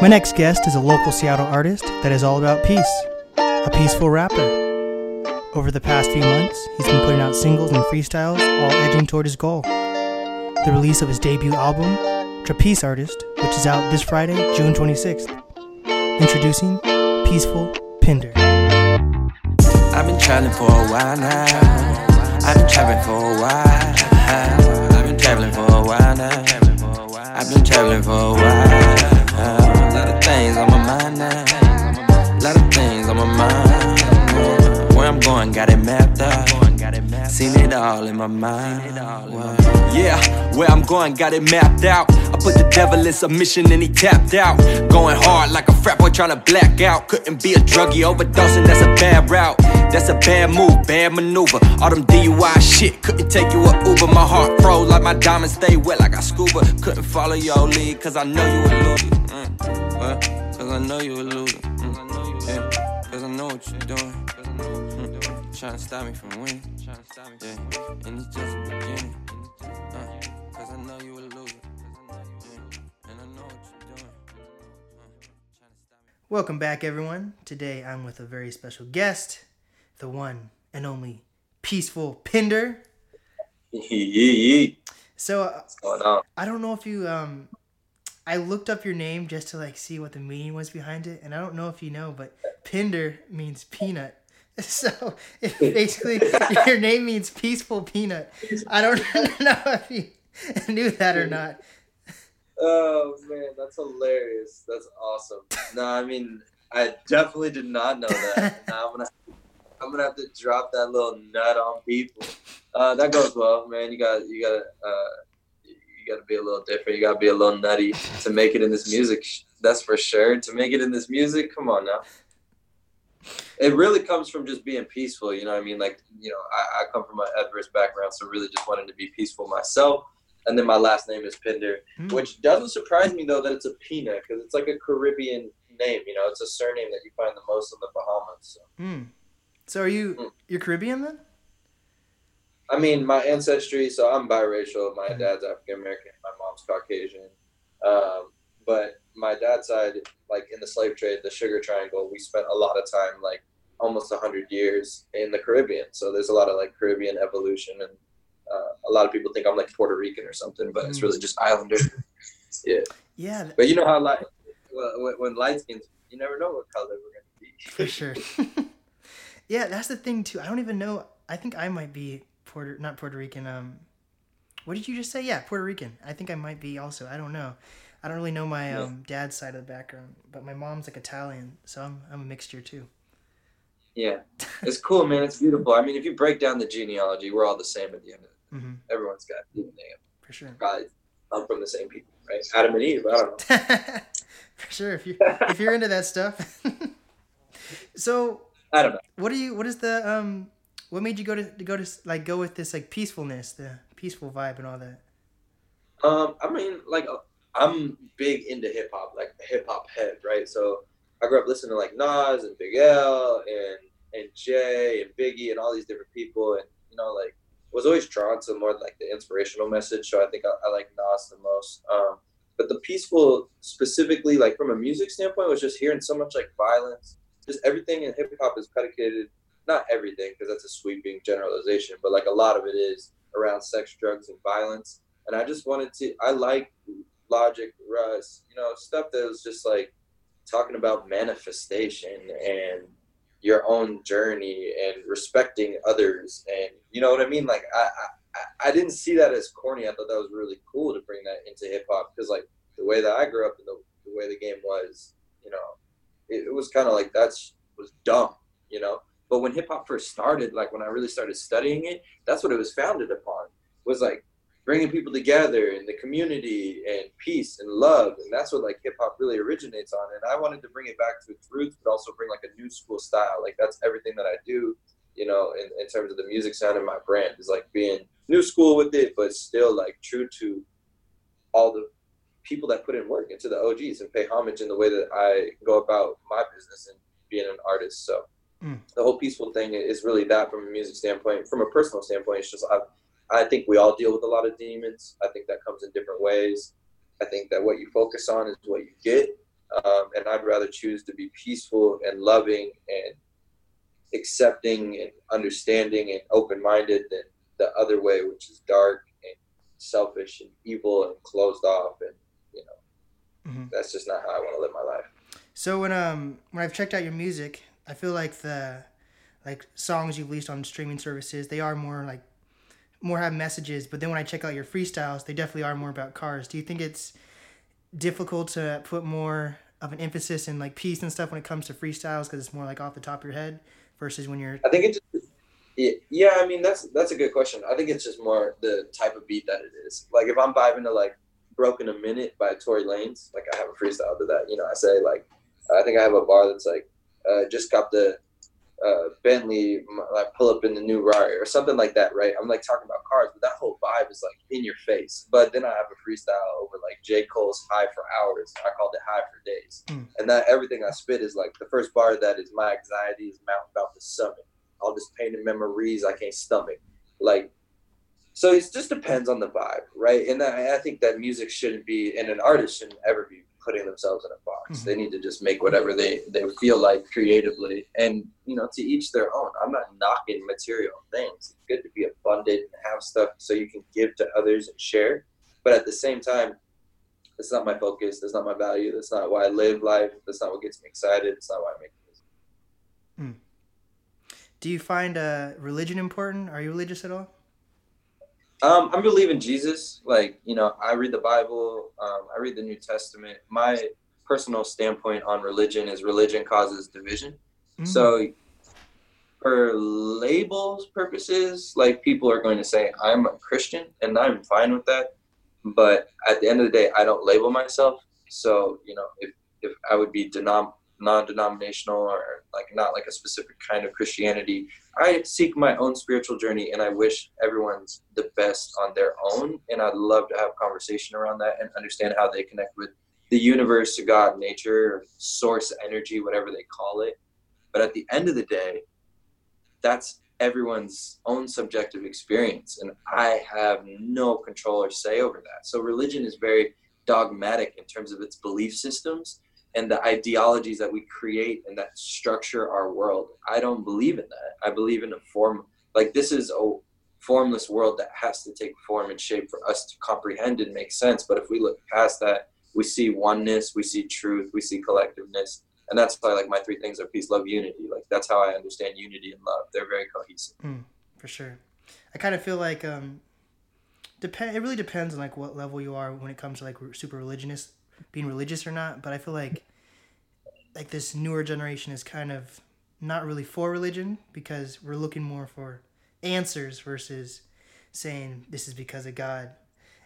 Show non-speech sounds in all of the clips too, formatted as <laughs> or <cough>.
My next guest is a local Seattle artist that is all about peace, a peaceful rapper. Over the past few months, he's been putting out singles and freestyles, all edging toward his goal. The release of his debut album, Trapeze Artist, which is out this Friday, June 26th. Introducing Peaceful Pinder. I've been traveling for a while now. I've been traveling for a while. I've been traveling for a while now. I've been traveling for a while. A lot of things on my mind now. A lot of things on my mind. Where I'm going, got it mapped out. Seen it all in my mind. Yeah, where I'm going, got it mapped out. I put the devil in submission and he tapped out. Going hard like a frat boy trying to black out. Couldn't be a druggie overdosing, that's a bad route. That's a bad move, bad maneuver. All them DUI shit, couldn't take you a Uber. My heart froze like my diamonds stay wet like I scuba. Couldn't follow your lead, cause I know you a loser. Mm. Well, cause I know you a loser. Mm. Yeah, cause I know what you're doing. Trying to stop me from winning. Yeah, and it's just the beginning. Uh, cause I know you a loser. Yeah, and I know what you're doing. Uh, trying to stop me. Welcome back, everyone. Today I'm with a very special guest, the one and only Peaceful Pinder. Yee So uh, What's going on? I don't know if you um I looked up your name just to like see what the meaning was behind it, and I don't know if you know, but Pinder means peanut. <laughs> So it basically <laughs> your name means peaceful peanut. I don't <laughs> know if you knew that or not. Oh man, that's hilarious. That's awesome. No, I mean, I definitely did not know that. Now I'm gonna, I'm gonna have to drop that little nut on people. Uh, that goes well, man. You got, you got, uh, you got to be a little different. You got to be a little nutty to make it in this music. That's for sure. To make it in this music, come on now. It really comes from just being peaceful. You know what I mean? Like, you know, I, I come from an adverse background, so really just wanting to be peaceful myself. And then my last name is Pinder. Hmm. Which doesn't surprise me though that it's a Pina because it's like a Caribbean name. You know, it's a surname that you find the most in the Bahamas. So. Hmm. So are you Hmm. you're Caribbean then? I mean, my ancestry. So I'm biracial. My Mhm. dad's African American. My mom's Caucasian. Um, but my dad's side, like in the slave trade, the Sugar Triangle, we spent a lot of time, like almost hundred years in the Caribbean. So there's a lot of like Caribbean evolution, and uh, a lot of people think I'm like Puerto Rican or something, but it's Mm. really just Islander. <laughs> yeah. Yeah, But you know how light well, when, when light skins, you never know what color we're gonna be. <laughs> for sure. <laughs> yeah, that's the thing too. I don't even know. I think I might be Puerto, not Puerto Rican. Um, what did you just say? Yeah, Puerto Rican. I think I might be also. I don't know. I don't really know my Yeah. um, dad's side of the background, but my mom's like Italian, so I'm I'm a mixture too. yeah, <laughs> it's cool, man. It's beautiful. I mean, if you break down the genealogy, we're all the same at the end of it. hmm Everyone's got DNA. For sure. Probably I'm from the same people, right? Adam and Eve. I don't know. <laughs> for sure. If you if you're into that stuff. <laughs> so I don't know. what do you? What is the um? What made you go to, to go to like go with this like peacefulness, the peaceful vibe and all that? Um, I mean, like I'm big into hip hop, like hip hop head, right? So I grew up listening to like Nas and Big L and and Jay and Biggie and all these different people, and you know, like was always drawn to more like the inspirational message. So I think I, I like Nas the most. Um, but the peaceful, specifically, like from a music standpoint, was just hearing so much like violence. Just everything in hip hop is predicated. Not everything, because that's a sweeping generalization, but like a lot of it is around sex, drugs, and violence and I just wanted to. I like Logic, Russ, you know, stuff that was just like talking about manifestation and your own journey and respecting others, and you know what I mean. Like I, I, I didn't see that as corny. I thought that was really cool to bring that into hip hop because like the way that I grew up and the, the way the game was, you know, it, it was kind of like that's was dumb, you know. But when hip hop first started, like when I really started studying it, that's what it was founded upon. Was like bringing people together in the community and peace and love and that's what like hip hop really originates on and I wanted to bring it back to its roots but also bring like a new school style. Like that's everything that I do you know in, in terms of the music sound and my brand is like being new school with it but still like true to all the people that put in work into the OGs and pay homage in the way that I go about my business and being an artist. So Mm. the whole peaceful thing is really that from a music standpoint. From a personal standpoint it's just I've I think we all deal with a lot of demons. I think that comes in different ways. I think that what you focus on is what you get. Um, and I'd rather choose to be peaceful and loving and accepting and understanding and open minded than the other way, which is dark and selfish and evil and closed off. And, you know, mm-hmm. that's just not how I want to live my life. So when um when I've checked out your music, I feel like the like songs you've released on streaming services, they are more like more have messages, but then when I check out your freestyles, they definitely are more about cars. Do you think it's difficult to put more of an emphasis in like peace and stuff when it comes to freestyles because it's more like off the top of your head versus when you're I think it's yeah, I mean that's that's a good question. I think it's just more the type of beat that it is. Like if I'm vibing to like Broke in a Minute by Tory Lanez, like I have a freestyle to that. You know, I say like I think I have a bar that's like uh, just got the uh, Bentley, like pull up in the new Rari or something like that, right? I'm like talking about cars, but that whole vibe is like in your face. But then I have a freestyle over like J. Cole's High for Hours. I called it High for Days. Mm. And that everything I spit is like the first bar of that is my anxiety is mountain about the summit. All this pain and memories I can't stomach. Like, so it just depends on the vibe, right? And I, I think that music shouldn't be, and an artist shouldn't ever be putting themselves in a box. Mm-hmm. They need to just make whatever they, they feel like creatively. And, you know, to each their own. I'm not knocking material things. It's good to be abundant and have stuff so you can give to others and share. But at the same time, that's not my focus. That's not my value. That's not why I live life. That's not what gets me excited. It's not why I make music. Mm. Do you find uh, religion important? Are you religious at all? Um, I'm believing Jesus. Like, you know, I read the Bible, um, I read the New Testament. My personal standpoint on religion is religion causes division. Mm-hmm. So, for labels purposes, like people are going to say, I'm a Christian, and I'm fine with that. But at the end of the day, I don't label myself. So, you know, if, if I would be denom- non-denominational or like not like a specific kind of Christianity. I seek my own spiritual journey and I wish everyone's the best on their own. And I'd love to have conversation around that and understand how they connect with the universe, to God, nature, source energy, whatever they call it. But at the end of the day, that's everyone's own subjective experience. And I have no control or say over that. So religion is very dogmatic in terms of its belief systems and the ideologies that we create and that structure our world. I don't believe in that. I believe in a form like this is a formless world that has to take form and shape for us to comprehend and make sense. But if we look past that, we see oneness, we see truth, we see collectiveness. And that's why like my three things are peace, love, unity. Like that's how I understand unity and love. They're very cohesive. Mm, for sure. I kind of feel like um depend it really depends on like what level you are when it comes to like super religious being religious or not, but I feel like like this newer generation is kind of not really for religion because we're looking more for answers versus saying this is because of God.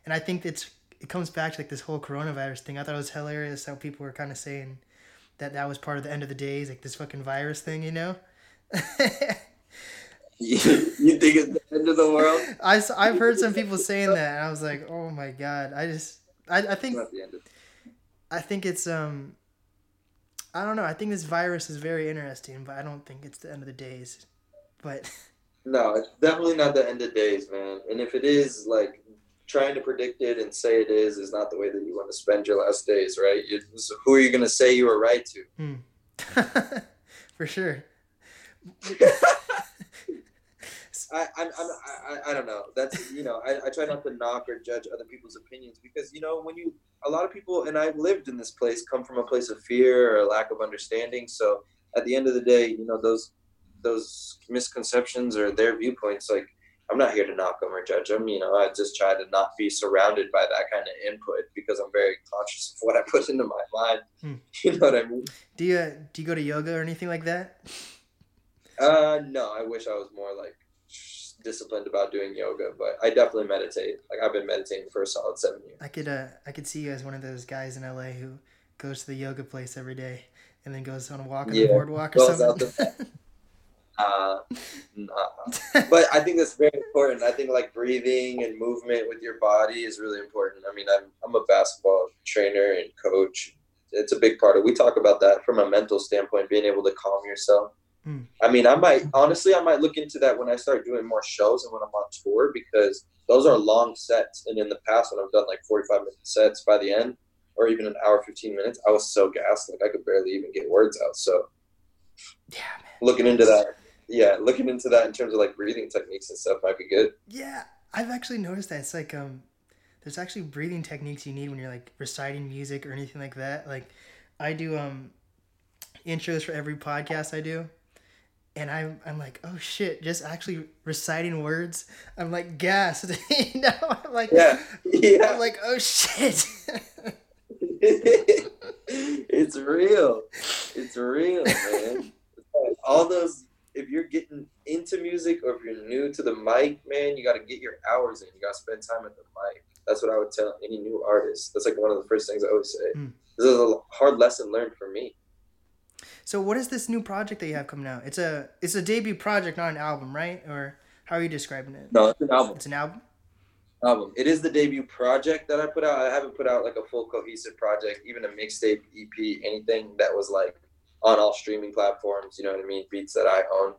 And I think it's it comes back to like this whole coronavirus thing. I thought it was hilarious how people were kind of saying that that was part of the end of the days, like this fucking virus thing, you know? <laughs> you, think it's the end of the world? I, I've heard some people saying that, and I was like, oh my god. I just, I, I think, I think it's um, I don't know. I think this virus is very interesting, but I don't think it's the end of the days. But <laughs> no, it's definitely not the end of days, man. And if it is, like trying to predict it and say it is, is not the way that you want to spend your last days, right? You, so who are you gonna say you were right to? Hmm. <laughs> For sure. <laughs> I, I'm, I'm, I, I don't know. That's, you know, I, I try not to knock or judge other people's opinions because, you know, when you, a lot of people, and I've lived in this place, come from a place of fear or lack of understanding. So at the end of the day, you know, those, those misconceptions or their viewpoints, like, I'm not here to knock them or judge them. You know, I just try to not be surrounded by that kind of input because I'm very conscious of what I put into my mind. Hmm. <laughs> You know what I mean? Do you do you go to yoga or anything like that? Uh, no. I wish I was more like disciplined about doing yoga, but I definitely meditate. Like I've been meditating for a solid seven years. I could uh I could see you as one of those guys in LA who goes to the yoga place every day and then goes on a walk on yeah, the boardwalk or something. The, <laughs> uh, nah. but I think that's very important. I think like breathing and movement with your body is really important. I mean, I'm I'm a basketball trainer and coach. It's a big part of. We talk about that from a mental standpoint, being able to calm yourself Mm. I mean, I might honestly, I might look into that when I start doing more shows and when I'm on tour because those are long sets. And in the past, when I've done like 45 minute sets, by the end, or even an hour, 15 minutes, I was so gassed, like I could barely even get words out. So Yeah, man. looking into that, yeah, looking into that in terms of like breathing techniques and stuff might be good. Yeah, I've actually noticed that. It's like um, there's actually breathing techniques you need when you're like reciting music or anything like that. Like, I do um, intros for every podcast I do, and I'm I'm like, oh shit, just actually reciting words. I'm like gassed. <laughs> you know, I'm like, Yeah, yeah. I'm like, oh shit. <laughs> it's real. It's real, man. <laughs> All those, if you're getting into music or if you're new to the mic, man, you got to get your hours in. You got to spend time at the mic. That's what I would tell any new artist. That's like one of the first things I always say. Mm. This is a hard lesson learned for me. So, what is this new project that you have coming out? It's a it's a debut project, not an album, right? Or how are you describing it? No, it's an album. It's an album. album. It is the debut project that I put out. I haven't put out like a full cohesive project, even a mixtape, EP, anything that was like on all streaming platforms. You know what I mean? Beats that I own.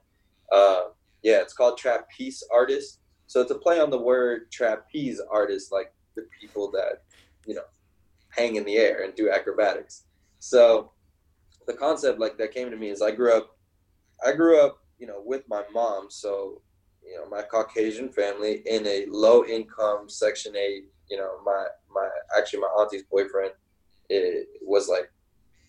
Uh, yeah, it's called Trapeze Artist. So it's a play on the word trapeze artist, like the people that you know hang in the air and do acrobatics. So the concept like that came to me is I grew up, I grew up, you know, with my mom. So you know my Caucasian family in a low income Section Eight. You know my my actually my auntie's boyfriend it was like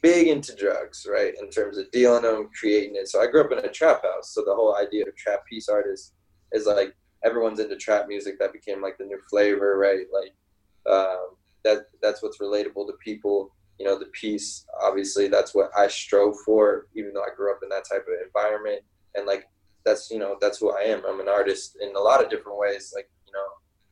big into drugs, right? In terms of dealing them, creating it. So I grew up in a trap house. So the whole idea of trap piece artist is like everyone's into trap music. That became like the new flavor, right? Like um, that that's what's relatable to people. You know, the piece. Obviously, that's what I strove for, even though I grew up in that type of environment. And like that's you know that's who I am. I'm an artist in a lot of different ways. Like you know,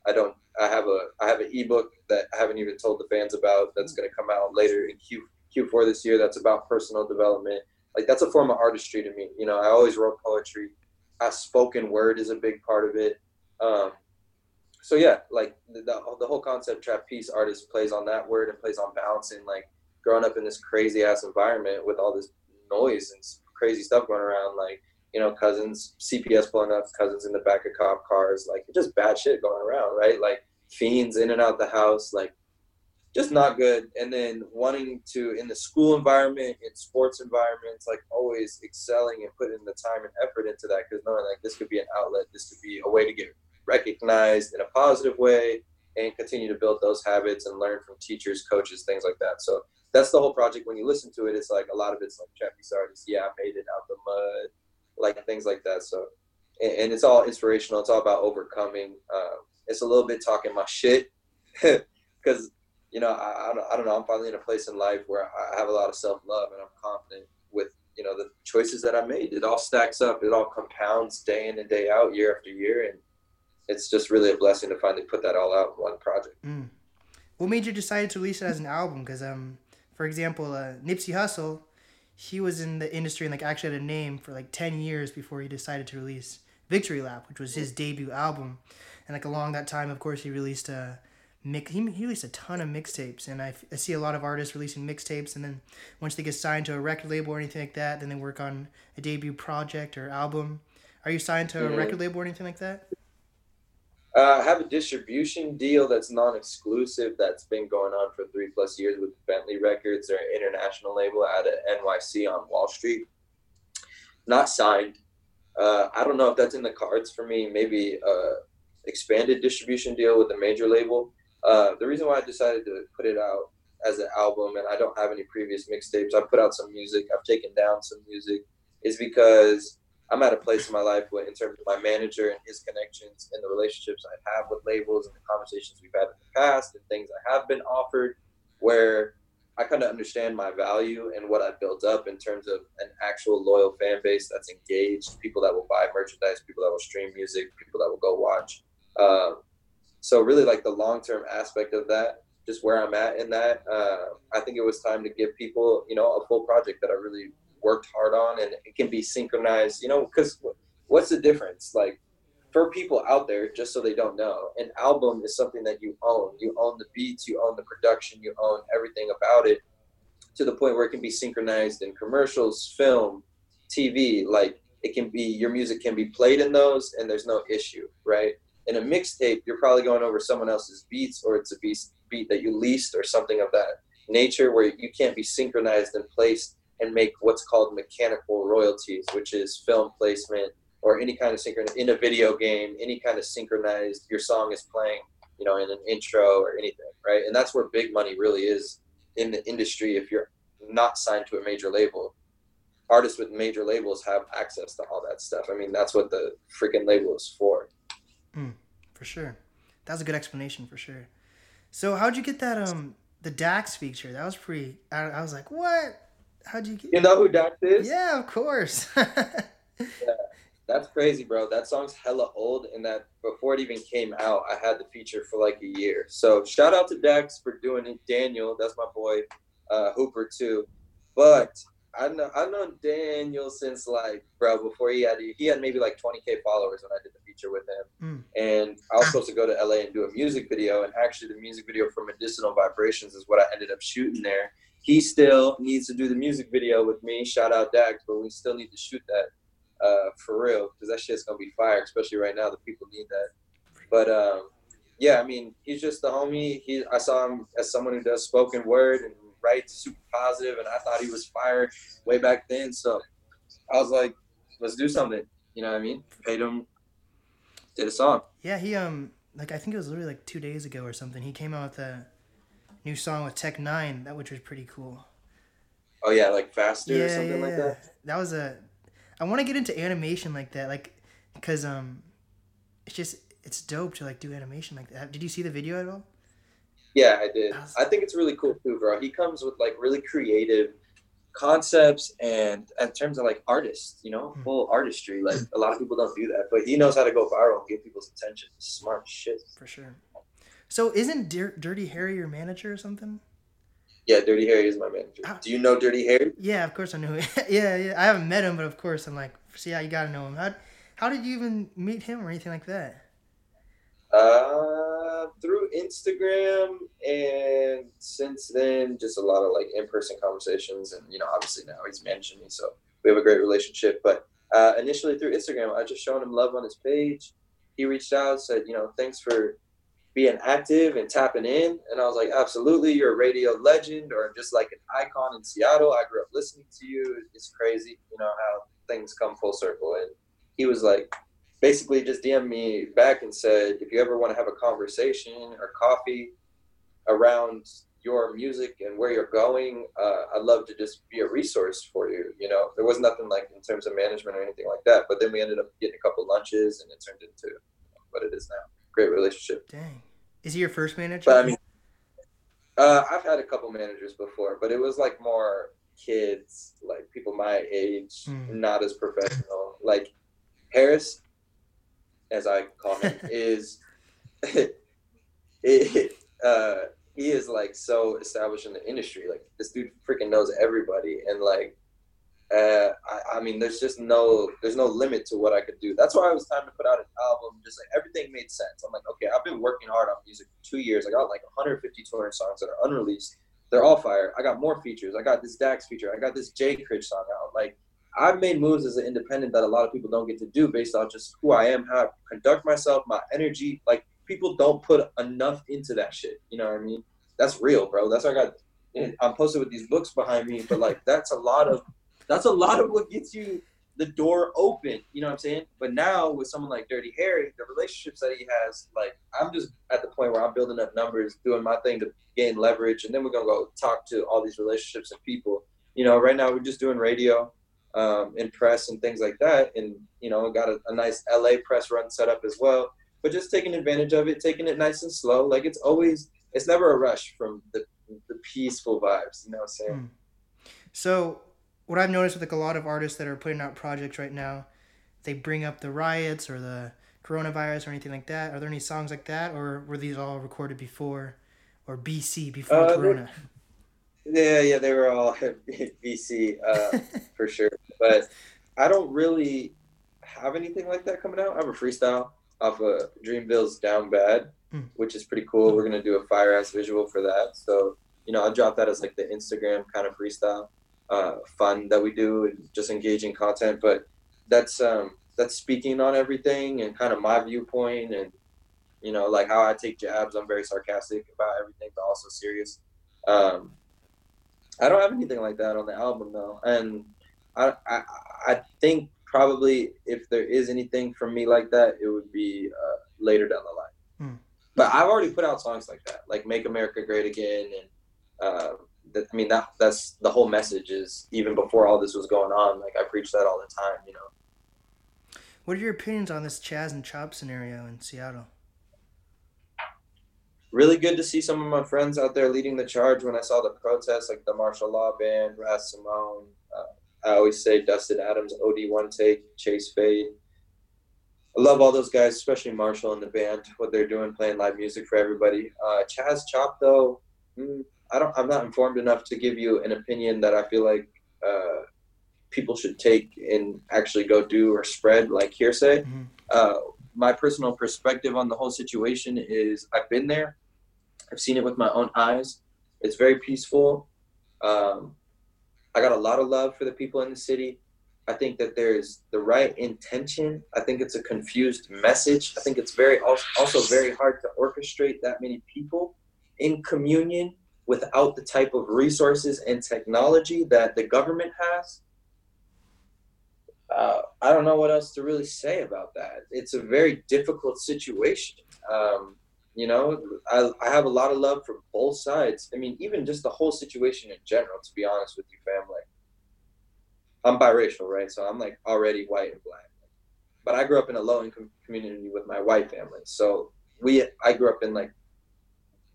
I don't. I have a I have an ebook that I haven't even told the fans about. That's going to come out later in Q Q4 this year. That's about personal development. Like that's a form of artistry to me. You know, I always wrote poetry. I spoken word is a big part of it. Um, so yeah, like the, the, the whole concept trapeze artist plays on that word and plays on balancing. Like growing up in this crazy ass environment with all this noise and crazy stuff going around, like you know, cousins, CPS pulling up, cousins in the back of cop cars, like just bad shit going around, right? Like fiends in and out the house, like just not good. And then wanting to in the school environment, in sports environments, like always excelling and putting the time and effort into that because knowing like this could be an outlet, this could be a way to get recognized in a positive way and continue to build those habits and learn from teachers, coaches, things like that. So that's the whole project. When you listen to it, it's like a lot of it's like trapeze artists. Yeah, I made it out the mud, like things like that. So, and, and it's all inspirational. It's all about overcoming. Uh, it's a little bit talking my shit <laughs> because you know I, I, don't, I don't know. I'm finally in a place in life where I have a lot of self love and I'm confident with you know the choices that I made. It all stacks up. It all compounds day in and day out, year after year, and it's just really a blessing to finally put that all out in one project. Mm. What made you decide to release it as an album? Because um, for example, uh, Nipsey Hussle, he was in the industry and like actually had a name for like ten years before he decided to release Victory Lap, which was his debut album. And like along that time, of course, he released a mix. He, he released a ton of mixtapes, and I, f- I see a lot of artists releasing mixtapes, and then once they get signed to a record label or anything like that, then they work on a debut project or album. Are you signed to a Mhm. record label or anything like that? Uh, I have a distribution deal that's non-exclusive that's been going on for three plus years with Bentley Records. They're international label out of NYC on Wall Street. Not signed. Uh, I don't know if that's in the cards for me. Maybe uh, expanded distribution deal with a major label. Uh, the reason why I decided to put it out as an album and I don't have any previous mixtapes. I've put out some music. I've taken down some music. Is because I'm at a place in my life where, in terms of my manager and his connections and the relationships I have with labels and the conversations we've had in the past and things I have been offered, where I kind of understand my value and what I've built up in terms of an actual loyal fan base that's engaged, people that will buy merchandise, people that will stream music, people that will go watch. Um, so really, like the long term aspect of that, just where I'm at in that, uh, I think it was time to give people, you know, a full project that I really worked hard on and it can be synchronized you know because what's the difference? Like for people out there just so they don't know an album is something that you own. You own the beats you own the production you own everything about it to the point where it can be synchronized in commercials film tv like it can be your music can be played in those and there's no issue right? In a mixtape you're probably going over someone else's beats or it's a beat that you leased or something of that nature where you can't be synchronized and placed and make what's called mechanical royalties, which is film placement or any kind of synchron in a video game, any kind of synchronized your song is playing, you know, in an intro or anything, right? And that's where big money really is in the industry if you're not signed to a major label. Artists with major labels have access to all that stuff. I mean, that's what the freaking label is for. Mm, for sure. That was a good explanation for sure. So how'd you get that um the Dax feature? That was pretty I, I was like, what? How'd you get You know who Dax is? Yeah, of course. <laughs> yeah. That's crazy, bro. That song's hella old, and that before it even came out, I had the feature for like a year. So shout out to Dax for doing it. Daniel, that's my boy, uh, Hooper too. But I know I know Daniel since like bro before he had he had maybe like 20k followers when I did the feature with him, mm. and I was supposed to go to LA and do a music video, and actually the music video for Medicinal Vibrations is what I ended up shooting there. He still needs to do the music video with me. Shout out Dax, but we still need to shoot that uh, for real, because that shit's gonna be fire, especially right now. The people need that. But um, yeah, I mean, he's just the homie. He, I saw him as someone who does spoken word and writes super positive, and I thought he was fire way back then. So I was like, let's do something. You know what I mean? Paid him, did a song. Yeah, he um, like I think it was literally like two days ago or something. He came out with a new song with Tech N9ne, that which was pretty cool. Oh yeah, like faster yeah, or something yeah, like that. That was a I want to get into animation like that, like, cause um, it's just it's dope to like do animation like that. Did you see the video at all? Yeah, I did. Was... I think it's really cool too, bro. He comes with like really creative concepts and in terms of like artists, you know, mm-hmm. full artistry. Like a lot of people don't do that, but he knows how to go viral and get people's attention. Smart shit. For sure. So isn't Dirty Harry your manager or something? Yeah, Dirty Harry is my manager. Ah. Do you know Dirty Harry? Yeah, of course I know. Him. <laughs> Yeah, yeah. I haven't met him, but of course I'm like, see, yeah, you gotta know him. How, how did you even meet him or anything like that? Uh, through Instagram, and since then, just a lot of like in-person conversations, and you know, obviously now he's managing me, so we have a great relationship. But uh, initially through Instagram, I just showed him love on his page. He reached out, said, you know, thanks for being active and tapping in. And I was like, absolutely, you're a radio legend or just like an icon in Seattle. I grew up listening to you. It's crazy, you know, how things come full circle. And he was like, basically just DM me back and said, if you ever want to have a conversation or coffee around your music and where you're going, uh, I'd love to just be a resource for you. You know, there was nothing like in terms of management or anything like that. But then we ended up getting a couple lunches and it turned into what it is now great relationship. Dang. Is he your first manager? But I mean, uh, I've had a couple managers before, but it was like more kids, like people my age, mm. not as professional. Like Harris, as I call him, <laughs> is <laughs> it, uh, he is like so established in the industry. Like this dude freaking knows everybody, and like uh, I, I, mean, there's just no, there's no limit to what I could do. That's why it was time to put out an album. Just like everything made sense. I'm like, okay, I've been working hard on music for two years. I got like 150, 200 songs that are unreleased. They're all fire. I got more features. I got this Dax feature. I got this J Critch song out. Like, I've made moves as an independent that a lot of people don't get to do based on just who I am, how I conduct myself, my energy. Like, people don't put enough into that shit. You know what I mean? That's real, bro. That's why I got. I'm posted with these books behind me, but like, that's a lot of that's a lot of what gets you the door open. You know what I'm saying? But now with someone like Dirty Harry, the relationships that he has, like I'm just at the point where I'm building up numbers, doing my thing to gain leverage, and then we're gonna go talk to all these relationships and people. You know, right now we're just doing radio, um, and press and things like that, and you know, got a, a nice LA press run set up as well. But just taking advantage of it, taking it nice and slow. Like it's always, it's never a rush from the the peaceful vibes. You know what I'm saying? Mm. So what I've noticed with like a lot of artists that are putting out projects right now, they bring up the riots or the coronavirus or anything like that. Are there any songs like that, or were these all recorded before, or BC before uh, Corona? Yeah, yeah, they were all <laughs> BC uh, <laughs> for sure. But I don't really have anything like that coming out. I have a freestyle off of Dreamville's Down Bad, mm. which is pretty cool. We're gonna do a fire ass visual for that. So you know, I'll drop that as like the Instagram kind of freestyle uh, fun that we do and just engaging content. But that's um, that's speaking on everything and kind of my viewpoint and you know like how I take jabs. I'm very sarcastic about everything, but also serious. Um, I don't have anything like that on the album though, and I I, I think probably if there is anything from me like that, it would be uh, later down the line. Hmm. But I've already put out songs like that, like "Make America Great Again," and uh, that, I mean that that's the whole message. Is even before all this was going on, like I preach that all the time, you know. What are your opinions on this Chaz and Chop scenario in Seattle? really good to see some of my friends out there leading the charge when I saw the protests, like the Marshall Law Band, Raz Simone. Uh, I always say Dustin Adams, OD One Take, Chase Fade. I love all those guys, especially Marshall and the band, what they're doing, playing live music for everybody. Uh, Chaz Chop, though, mm, I don't. I'm not informed enough to give you an opinion that I feel like uh, people should take and actually go do or spread like hearsay. Mm-hmm. Uh, my personal perspective on the whole situation is I've been there. I've seen it with my own eyes. It's very peaceful. Um, I got a lot of love for the people in the city. I think that there's the right intention. I think it's a confused message. I think it's very also very hard to orchestrate that many people in communion without the type of resources and technology that the government has. Uh, I don't know what else to really say about that. It's a very difficult situation. Um, you know, I, I have a lot of love for both sides. I mean, even just the whole situation in general, to be honest with you, family. I'm biracial, right? So I'm like already white and black. But I grew up in a low income community with my white family. So we I grew up in like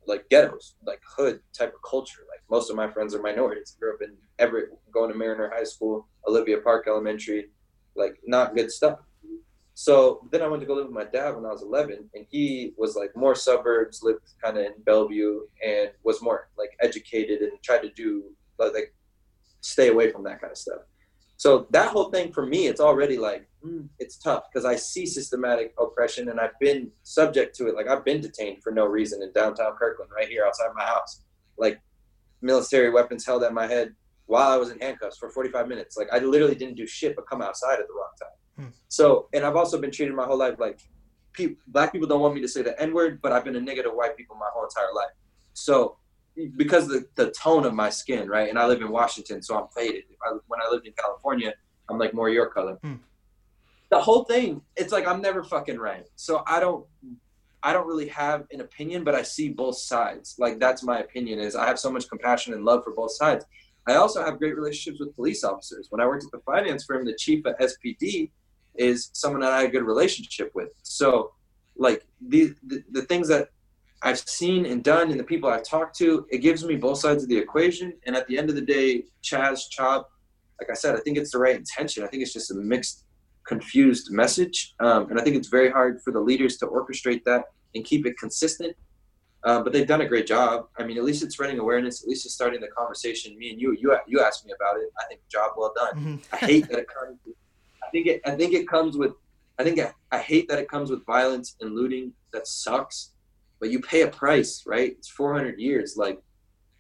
like ghettos, like hood type of culture. Like most of my friends are minorities. Grew up in Everett, going to Mariner High School, Olivia Park Elementary, like not good stuff. So then I went to go live with my dad when I was 11, and he was like more suburbs, lived kind of in Bellevue, and was more like educated and tried to do like stay away from that kind of stuff. So that whole thing for me, it's already like mm, it's tough because I see systematic oppression, and I've been subject to it. Like I've been detained for no reason in downtown Kirkland, right here outside my house, like military weapons held at my head while I was in handcuffs for 45 minutes. Like I literally didn't do shit but come outside at the wrong time. So, and I've also been treated my whole life like pe- black people don't want me to say the N word, but I've been a nigga to white people my whole entire life. So, because the, the tone of my skin, right? And I live in Washington, so I'm faded. I, when I lived in California, I'm like more your color. Hmm. The whole thing, it's like I'm never fucking right. So I don't, I don't really have an opinion, but I see both sides. Like that's my opinion. Is I have so much compassion and love for both sides. I also have great relationships with police officers. When I worked at the finance firm, the chief of SPD is someone that I had a good relationship with. So, like the, the, the things that I've seen and done, and the people I've talked to, it gives me both sides of the equation. And at the end of the day, Chaz Chop, like I said, I think it's the right intention. I think it's just a mixed, confused message, um, and I think it's very hard for the leaders to orchestrate that and keep it consistent. Uh, but they've done a great job. I mean, at least it's spreading awareness. At least it's starting the conversation. Me and you, you, you asked me about it. I think job well done. Mm-hmm. I hate that it comes I think it. I think it comes with. I think I, I hate that it comes with violence and looting. That sucks, but you pay a price, right? It's 400 years. Like,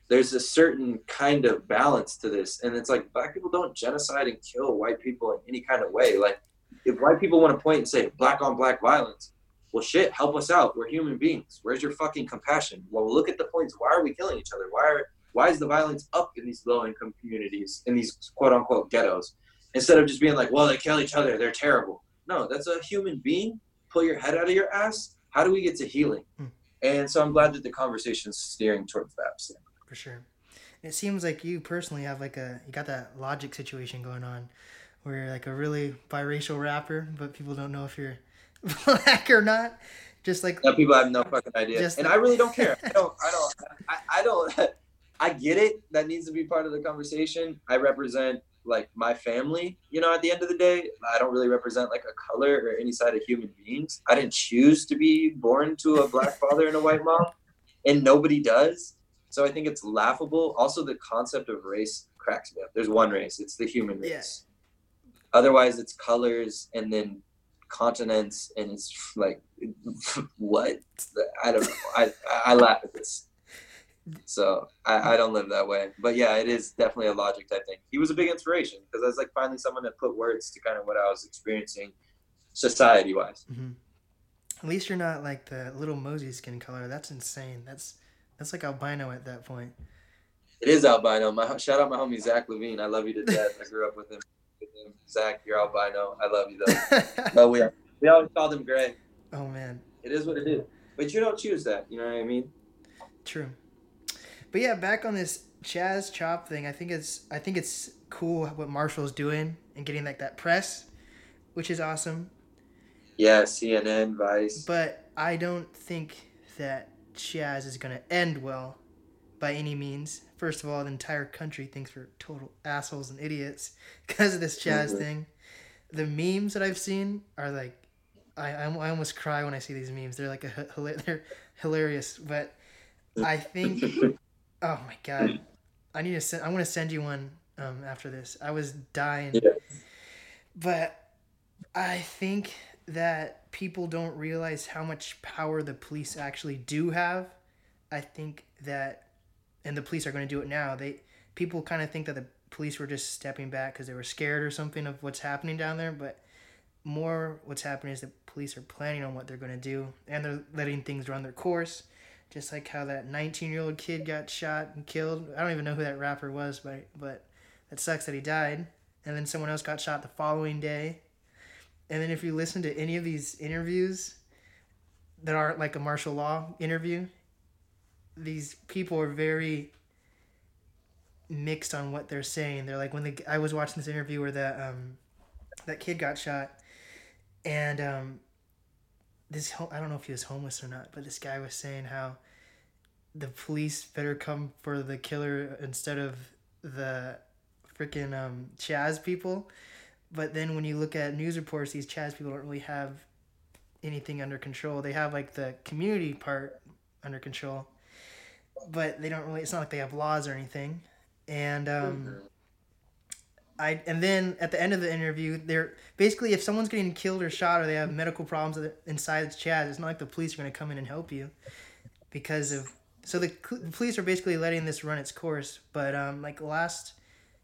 there's a certain kind of balance to this, and it's like black people don't genocide and kill white people in any kind of way. Like, if white people want to point and say black on black violence, well, shit, help us out. We're human beings. Where's your fucking compassion? Well, look at the points. Why are we killing each other? Why are why is the violence up in these low income communities, in these quote unquote ghettos? instead of just being like, well, they kill each other, they're terrible. No, that's a human being. Pull your head out of your ass. How do we get to healing? Hmm. And so I'm glad that the conversation's steering towards that. For sure. It seems like you personally have like a you got that logic situation going on, where you're like a really biracial rapper, but people don't know if you're <laughs> black or not. Just like yeah, people have no fucking idea, and like, I really don't care. <laughs> I don't. I don't. I, I don't. <laughs> I get it. That needs to be part of the conversation. I represent like my family you know at the end of the day i don't really represent like a color or any side of human beings. I didn't choose to be born to a black <laughs> father and a white mom and nobody does. So i think it's laughable. Also the concept of race cracks me up. There's one race. It's the human race. Yeah. otherwise it's colors and then continents and it's like <laughs> what? I don't know. I i laugh at this so I, I don't live that way. But yeah, it is definitely a logic type thing. He was a big inspiration because I was like finally someone that put words to kind of what I was experiencing society wise. Mm-hmm. At least you're not like the Lil Mosey skin color. That's insane. That's that's like albino at that point. It is albino. My shout out my homie Zach Levine. I love you to death. I grew up with him. Zach, you're albino. I love you though. <laughs> but we we always called him Gray. oh man, It is what it is. But you don't choose that. You know what I mean? true. But yeah, back on this Chaz Chop thing, I think it's I think it's cool what Marshall's doing and getting like that press, which is awesome. Yeah, CNN, Vice. But I don't think that Chaz is gonna end well, by any means. First of all, the entire country thinks we're total assholes and idiots <laughs> because of this Chaz Mhm. thing. The memes that I've seen are like, I, I I almost cry when I see these memes. They're like a, <laughs> they're hilarious. But I think, <laughs> oh my god, I need to send. I want to send you one um, after this. I was dying, Yeah. but I think that people don't realize how much power the police actually do have. I think that, and the police are going to do it now. They people kind of think that the police were just stepping back because they were scared or something of what's happening down there, but more what's happening is the police are planning on what they're going to do and they're letting things run their course just like how that 19 year old kid got shot and killed. I don't even know who that rapper was but but that sucks that he died. And then someone else got shot the following day. And then if you listen to any of these interviews that aren't like a Marshall Law interview these people are very mixed on what they're saying. They're like when the i was watching this interview where that um that kid got shot and um this I don't know if he was homeless or not, but this guy was saying how the police better come for the killer instead of the freaking um, Chaz people. But then when you look at news reports, these Chaz people don't really have anything under control. They have like the community part under control, but they don't really. It's not like they have laws or anything. And um, I and then at the end of the interview, they're basically if someone's getting killed or shot or they have medical problems inside inside Chaz, it's not like the police are going to come in and help you because of so the, the police are basically letting this run its course. But um, like last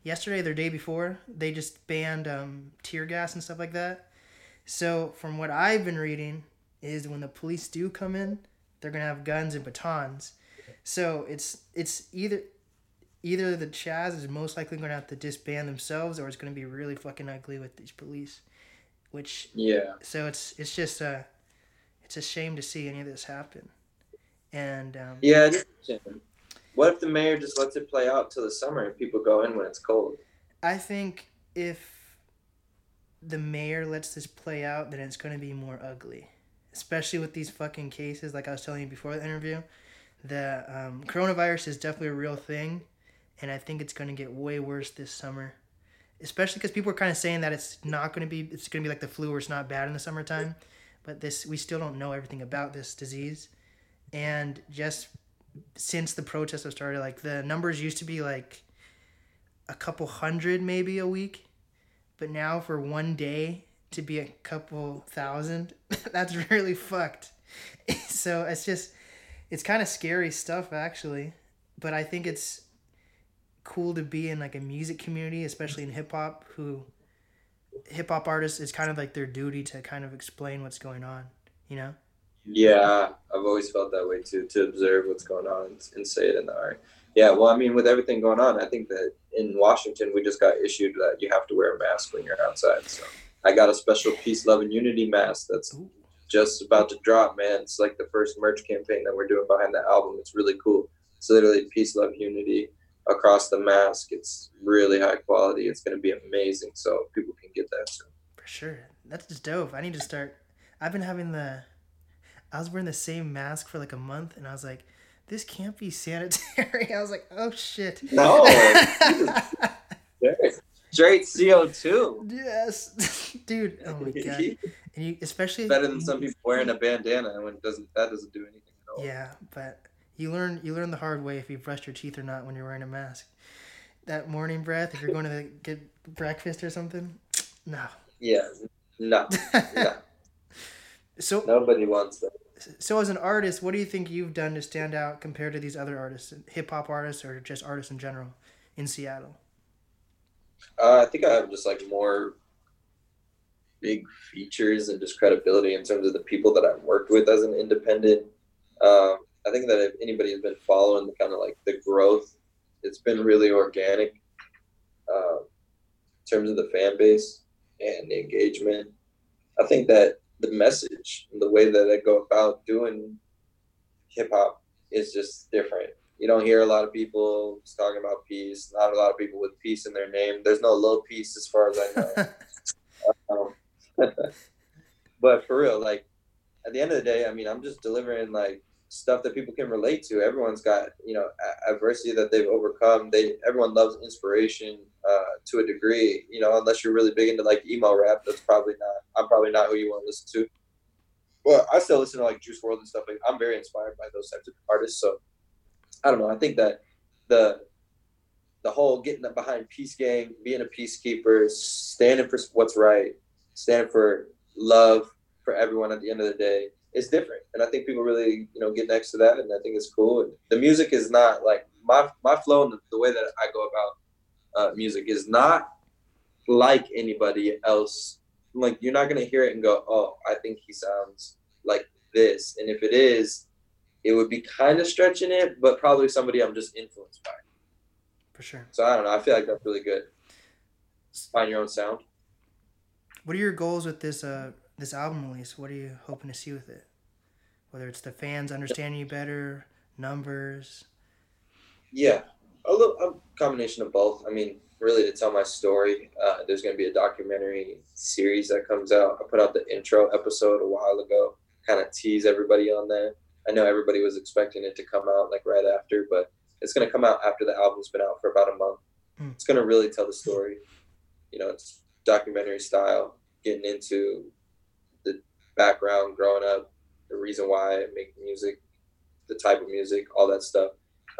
yesterday, their day before, they just banned um, tear gas and stuff like that. So from what I've been reading, is when the police do come in, they're gonna have guns and batons. So it's it's either either the Chaz is most likely going to have to disband themselves, or it's going to be really fucking ugly with these police. Which Yeah. so it's it's just uh it's a shame to see any of this happen. And um, Yeah. What if the mayor just lets it play out till the summer and people go in when it's cold? I think if the mayor lets this play out, then it's going to be more ugly, especially with these fucking cases. Like I was telling you before the interview, the um, coronavirus is definitely a real thing, and I think it's going to get way worse this summer. Especially because people are kind of saying that it's not going to be, it's going to be like the flu, where it's not bad in the summertime, but this we still don't know everything about this disease, and just since the protests have started, like the numbers used to be like a couple hundred maybe a week, but now for one day to be a couple thousand, <laughs> that's really fucked. <laughs> so it's just, it's kind of scary stuff actually, but I think it's cool to be in like a music community, especially in hip hop, who hip hop artists it's kind of like their duty to kind of explain what's going on, you know? Yeah, I've always felt that way too, to observe what's going on and, and say it in the art. Yeah, well, I mean, with everything going on, I think that in Washington, we just got issued that you have to wear a mask when you're outside. So I got a special peace, love, and unity mask that's just about to drop, man. It's like the first merch campaign that we're doing behind the album. It's really cool. It's literally peace, love, unity across the mask. It's really high quality. It's going to be amazing. So people can get that soon. For sure. That's just dope. I need to start. I've been having the. I was wearing the same mask for like a month, and I was like, "This can't be sanitary." <laughs> I was like, "Oh shit." No, <laughs> Straight CO2. yes, <laughs> dude. Oh my god. And you, especially better than some people wearing a bandana when it doesn't that doesn't do anything at all. Yeah, but you learn you learn the hard way if you brushed your teeth or not when you're wearing a mask. That morning breath, if you're going to get breakfast or something, <tsk> no. Yeah. No. <laughs> no. so Nobody wants that. So, as an artist, what do you think you've done to stand out compared to these other artists, hip hop artists, or just artists in general in Seattle? Uh, I think I have just like more big features and just credibility in terms of the people that I've worked with as an independent. Um, I think that if anybody has been following the kind of like the growth it's been really organic uh, in terms of the fan base and the engagement. I think that the message, and the way that I go about doing hip hop is just different. You don't hear a lot of people talking about peace. Not a lot of people with peace in their name. There's no low peace as far as I know. <laughs> um, <laughs> but for real, like at the end of the day, I mean, I'm just delivering like stuff that people can relate to. Everyone's got you know adversity that they've overcome. They everyone loves inspiration uh, to a degree. You know, unless you're really big into like emo rap, that's probably not. I'm probably not who you want to listen to. Well, I still listen to like Juice WRLD and stuff. Like, I'm very inspired by those types of artists. So I don't know. I think that the the whole getting up behind Peace Gang, being a peacekeeper, standing for what's right, standing for love for everyone at the end of the day is different. And I think people really, you know, get next to that and I think it's cool. And the music is not like my my flow and the, the way that I go about uh, music is not like anybody else. Like you're not gonna hear it and go, "Oh, I think he sounds like this." And if it is, it would be kind of stretching it, but probably somebody I'm just influenced by. For sure. So I don't know. I feel like that's really good. Find your own sound. What are your goals with this uh this album release? What are you hoping to see with it? Whether it's the fans understanding you better, numbers. Yeah, a little a combination of both. I mean, really to tell my story. Uh, there's going to be a documentary series that comes out. I put out the intro episode a while ago, kind of tease everybody on that. I know everybody was expecting it to come out like right after, but it's going to come out after the album's been out for about a month. Mm. It's going to really tell the story. You know, it's documentary style, getting into background, growing up, the reason why I make music, the type of music, all that stuff.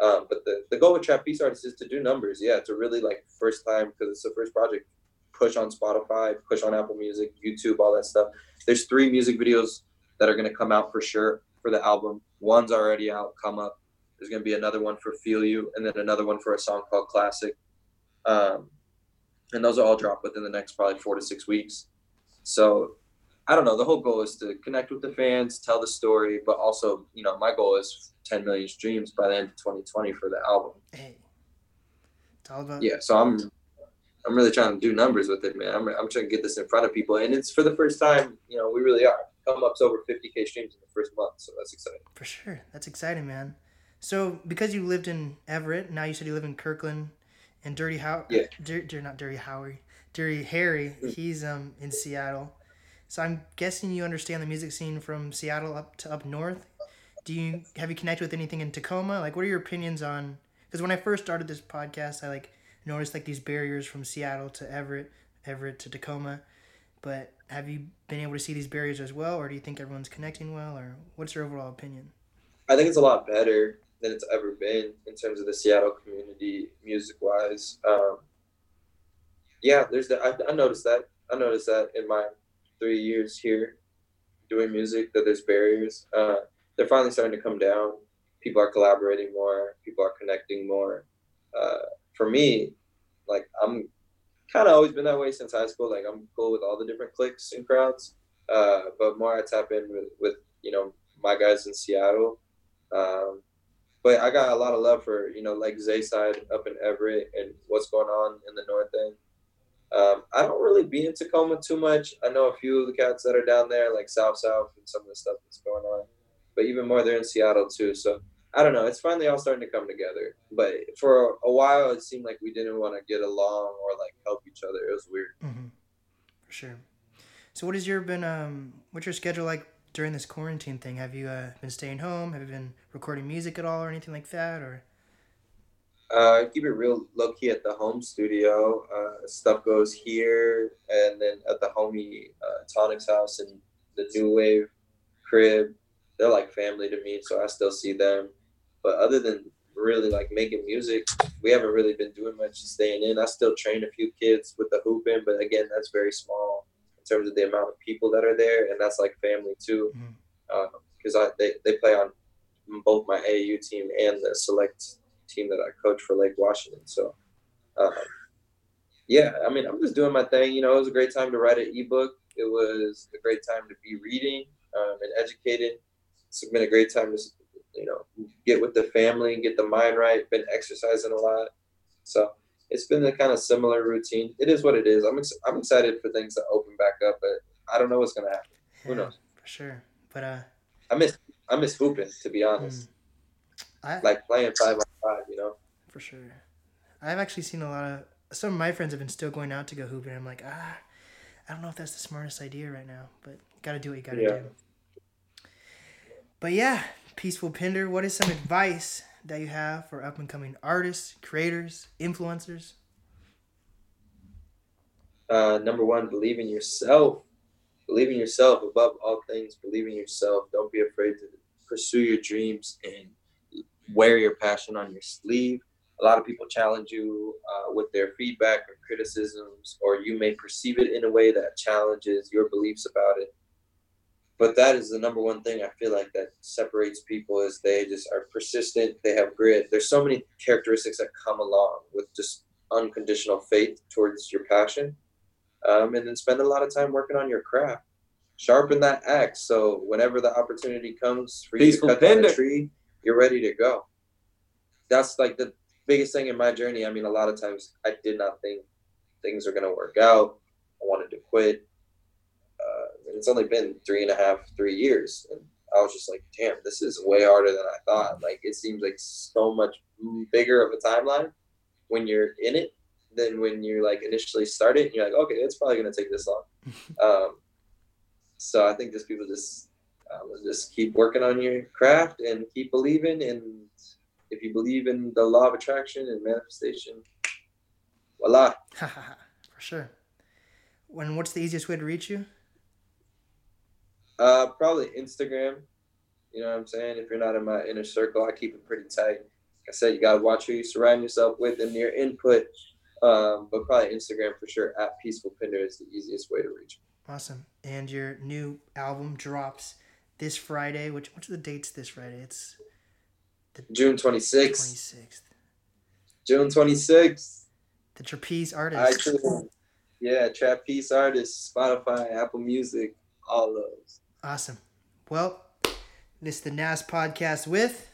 Um, but the, the goal with Trapeze Artists is to do numbers. Yeah, to really like first time because it's the first project. Push on Spotify, push on Apple Music, YouTube, all that stuff. There's three music videos that are going to come out for sure for the album. One's already out, come up. There's going to be another one for Feel You, and then another one for a song called Classic. Um, and those are all drop within the next probably four to six weeks. So I don't know. The whole goal is to connect with the fans, tell the story, but also, you know, my goal is 10 million streams by the end of 2020 for the album. Hey, it's all about. Yeah, so I'm, I'm really trying to do numbers with it, man. I'm, I'm trying to get this in front of people, and it's for the first time. You know, we really are. Come up's over 50k streams in the first month, so that's exciting. For sure, that's exciting, man. So because you lived in Everett, now you said you live in Kirkland, and Dirty How, yeah, Dirty, not Dirty Howie, Dirty Harry, mm. he's um in Seattle. So I'm guessing you understand the music scene from Seattle up to up north. Do you have you connected with anything in Tacoma? Like, what are your opinions on? Because when I first started this podcast, I like noticed like these barriers from Seattle to Everett, Everett to Tacoma. But have you been able to see these barriers as well, or do you think everyone's connecting well, or what's your overall opinion? I think it's a lot better than it's ever been in terms of the Seattle community, music wise. Um, yeah, there's that. I, I noticed that. I noticed that in my three years here doing music that there's barriers. Uh, they're finally starting to come down. People are collaborating more. People are connecting more. Uh, for me, like I'm kind of always been that way since high school. Like I'm cool with all the different cliques and crowds. Uh, but more I tap in with, with you know my guys in Seattle. Um, but I got a lot of love for you know like Zay side up in Everett and what's going on in the North End. Um, I don't really be in Tacoma too much. I know a few of the cats that are down there, like South South and some of the stuff that's going on. But even more, they're in Seattle too. So I don't know. It's finally all starting to come together. But for a while, it seemed like we didn't want to get along or like help each other. It was weird. Mm-hmm. For sure. So what has your been? Um, what's your schedule like during this quarantine thing? Have you uh, been staying home? Have you been recording music at all or anything like that? Or uh, keep it real low key at the home studio. Uh, stuff goes here, and then at the homie uh, Tonic's house and the New Wave crib. They're like family to me, so I still see them. But other than really like making music, we haven't really been doing much staying in. I still train a few kids with the hooping, but again, that's very small in terms of the amount of people that are there, and that's like family too. Because mm-hmm. uh, they they play on both my AAU team and the select team that I coach for Lake Washington. So, um, yeah, I mean, I'm just doing my thing. You know, it was a great time to write an ebook. It was a great time to be reading um, and educated. It's been a great time to, you know, get with the family and get the mind right. Been exercising a lot. So it's been a kind of similar routine. It is what it is. I'm ex- I'm excited for things to open back up, but I don't know what's gonna happen. Who knows? For sure. But uh, I miss I miss hooping to be honest. I Like playing five you know. for sure. I've actually seen a lot of some of my friends have been still going out to go hooping. I'm like, ah, I don't know if that's the smartest idea right now, but gotta do what you gotta Yeah. do. But yeah, peaceful Pinder. What is some advice that you have for up and coming artists, creators, influencers? Uh, number one, believe in yourself. Believe in yourself above all things. Believe in yourself. Don't be afraid to pursue your dreams and wear your passion on your sleeve. A lot of people challenge you uh, with their feedback or criticisms, or you may perceive it in a way that challenges your beliefs about it. But that is the number one thing I feel like that separates people is they just are persistent. They have grit. There's so many characteristics that come along with just unconditional faith towards your passion um, and then spend a lot of time working on your craft. Sharpen that axe so whenever the opportunity comes for you Peaceful to cut down a tree, you're ready to go. That's like the biggest thing in my journey. I mean, a lot of times I did not think things are going to work out. I wanted to quit. Uh, and it's only been three and a half, three years. And I was just like, damn, this is way harder than I thought. Like, it seems like so much bigger of a timeline when you're in it than when you like initially start it and you're like, okay, it's probably gonna take this long. <laughs> um, so I think just people just um, just keep working on your craft and keep believing. And if you believe in the law of attraction and manifestation, voila. <laughs> for sure. When what's the easiest way to reach you? Uh, probably Instagram. You know what I'm saying? If you're not in my inner circle, I keep it pretty tight. Like I said, you gotta watch who you surround yourself with and your input. Um, but probably Instagram for sure. At Peaceful Pinder is the easiest way to reach. me. Awesome. And your new album drops this Friday. Which what's the dates this Friday? It's June 26th. twenty sixth. June 26th. The Trapeze Artist. Yeah, Trapeze Artist, Spotify, Apple Music, all those. Awesome. Well, this is the NAS podcast with